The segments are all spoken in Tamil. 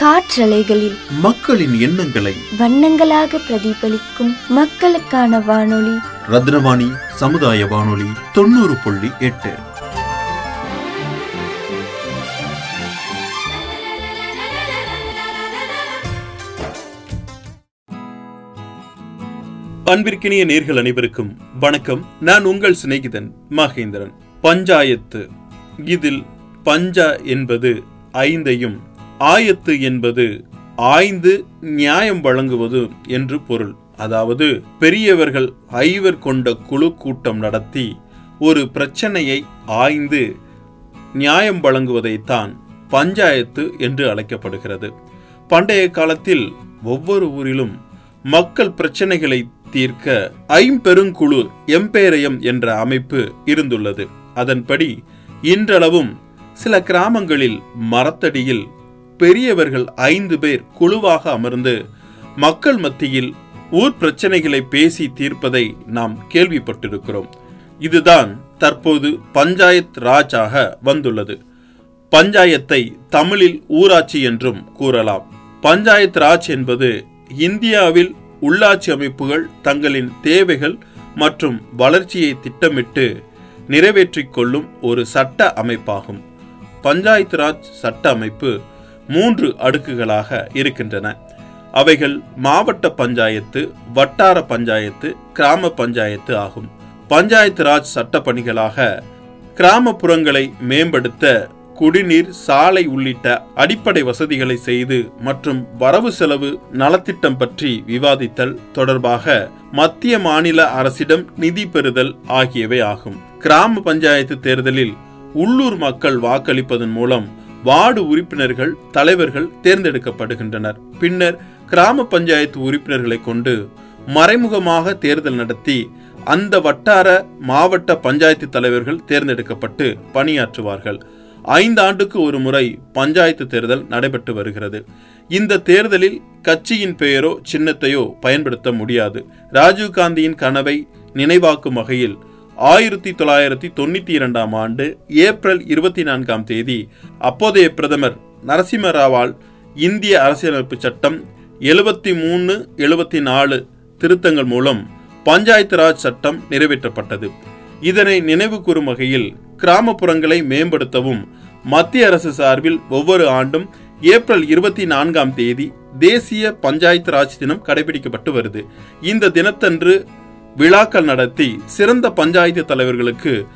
காற்றலைகளில் மக்களின் எண்ணங்களை வண்ணங்களாக பிரதிபலிக்கும் மக்களுக்கான வானொலி. ரத்னவாணி சமுதாய வானொலி தொண்ணூறு புள்ளி எட்டு. அன்பிற்கினிய நேர்கள் அனைவருக்கும் வணக்கம். நான் உங்கள் சிநேகிதன் மகேந்திரன். பஞ்சாயத்து. இதில் பஞ்சா என்பது ஐந்தையும் ஆயத்து என்பது ஆய்ந்து நியாயம் வழங்குவது என்று பொருள். அதாவது பெரியவர்கள் ஐவர் கொண்ட குழு கூட்டம் நடத்தி ஒரு பிரச்சனையை ஆய்ந்து நியாயம் வழங்குவதைத்தான் பஞ்சாயத்து என்று அழைக்கப்படுகிறது. பண்டைய காலத்தில் ஒவ்வொரு ஊரிலும் மக்கள் பிரச்சனைகளை தீர்க்க ஐம்பெருங்குழு எம்பேரயம் என்ற அமைப்பு இருந்துள்ளது. அதன்படி இன்றளவும் சில கிராமங்களில் மரத்தடியில் பெரியவர்கள் ஐந்து பேர் குழுவாக அமர்ந்து மக்கள் மத்தியில் ஊர் பிரச்சனைகளை பேசி தீர்ப்பதை நாம் கேள்விப்பட்டிருக்கிறோம். இதுதான் தற்போது பஞ்சாயத் ராஜாக வந்துள்ளது. பஞ்சாயத்தை தமிழில் ஊராட்சி என்றும் கூறலாம். பஞ்சாயத் ராஜ் என்பது இந்தியாவில் உள்ளாட்சி அமைப்புகள் தங்களின் தேவைகள் மற்றும் வளர்ச்சியை திட்டமிட்டு நிறைவேற்றிக் கொள்ளும் ஒரு சட்ட அமைப்பாகும். பஞ்சாயத்து ராஜ் சட்ட அமைப்பு மூன்று அடுக்குகளாக இருக்கின்றன. அவைகள் மாவட்ட பஞ்சாயத்து வட்டார பஞ்சாயத்து கிராம பஞ்சாயத்து ஆகும். பஞ்சாயத்து ராஜ் சட்ட பணிகளாக கிராமப்புறங்களை மேம்படுத்த குடிநீர் சாலை உள்ளிட்ட அடிப்படை வசதிகளை செய்து மற்றும் வரவு செலவு நலத்திட்டம் பற்றி விவாதித்தல் தொடர்பாக மத்திய மாநில அரசிடம் நிதி பெறுதல் ஆகியவை ஆகும். கிராம பஞ்சாயத்து தேர்தலில் உள்ளூர் மக்கள் வாக்களிப்பதன் மூலம் வார்டு உறுப்பினர்கள் தலைவர்கள் தேர்ந்தெடுக்கப்படுகின்றனர். பின்னர் கிராம பஞ்சாயத்து உறுப்பினர்களை கொண்டு மறைமுகமாக தேர்தல் நடத்தி அந்த வட்டார மாவட்ட பஞ்சாயத்து தலைவர்கள் தேர்ந்தெடுக்கப்பட்டு பணியாற்றுவார்கள். ஐந்து ஆண்டுக்கு ஒரு முறை பஞ்சாயத்து தேர்தல் நடைபெற்று வருகிறது. இந்த தேர்தலில் கட்சியின் பெயரோ சின்னத்தையோ பயன்படுத்த முடியாது. ராஜீவ்காந்தியின் கனவை நினைவாக்கும் வகையில் ஆயிரத்தி தொள்ளாயிரத்தி தொண்ணூத்தி இரண்டாம் ஆண்டு ஏப்ரல் இருபத்தி நான்காம் தேதி அப்போதைய பிரதமர் நரசிம்மராவால் இந்திய அரசியலமைப்பு சட்டம் எழுபத்தி மூணு எழுபத்தி நாலு திருத்தங்கள் மூலம் பஞ்சாயத்து ராஜ் சட்டம் நிறைவேற்றப்பட்டது. இதனை நினைவு கூறும் வகையில் கிராமப்புறங்களை மேம்படுத்தவும் மத்திய அரசு சார்பில் ஒவ்வொரு ஆண்டும் ஏப்ரல் இருபத்தி நான்காம் தேதி தேசிய பஞ்சாயத்து ராஜ் தினம் கடைபிடிக்கப்பட்டு வருது. இந்த தினத்தன்று விழாக்கள் நடத்தி சிறந்த பஞ்சாயத்து தலைவர்களுக்கு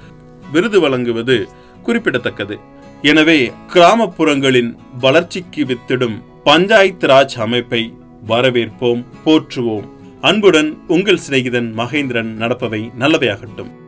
விருது வழங்குவது குறிப்பிடத்தக்கது. எனவே கிராமப்புறங்களின் வளர்ச்சிக்கு வித்திடும் பஞ்சாயத்து ராஜ் அமைப்பை வரவேற்போம் போற்றுவோம். அன்புடன் உங்கள் சிநேகிதன் மகேந்திரன் நடப்பவை நல்லவையாகட்டும்.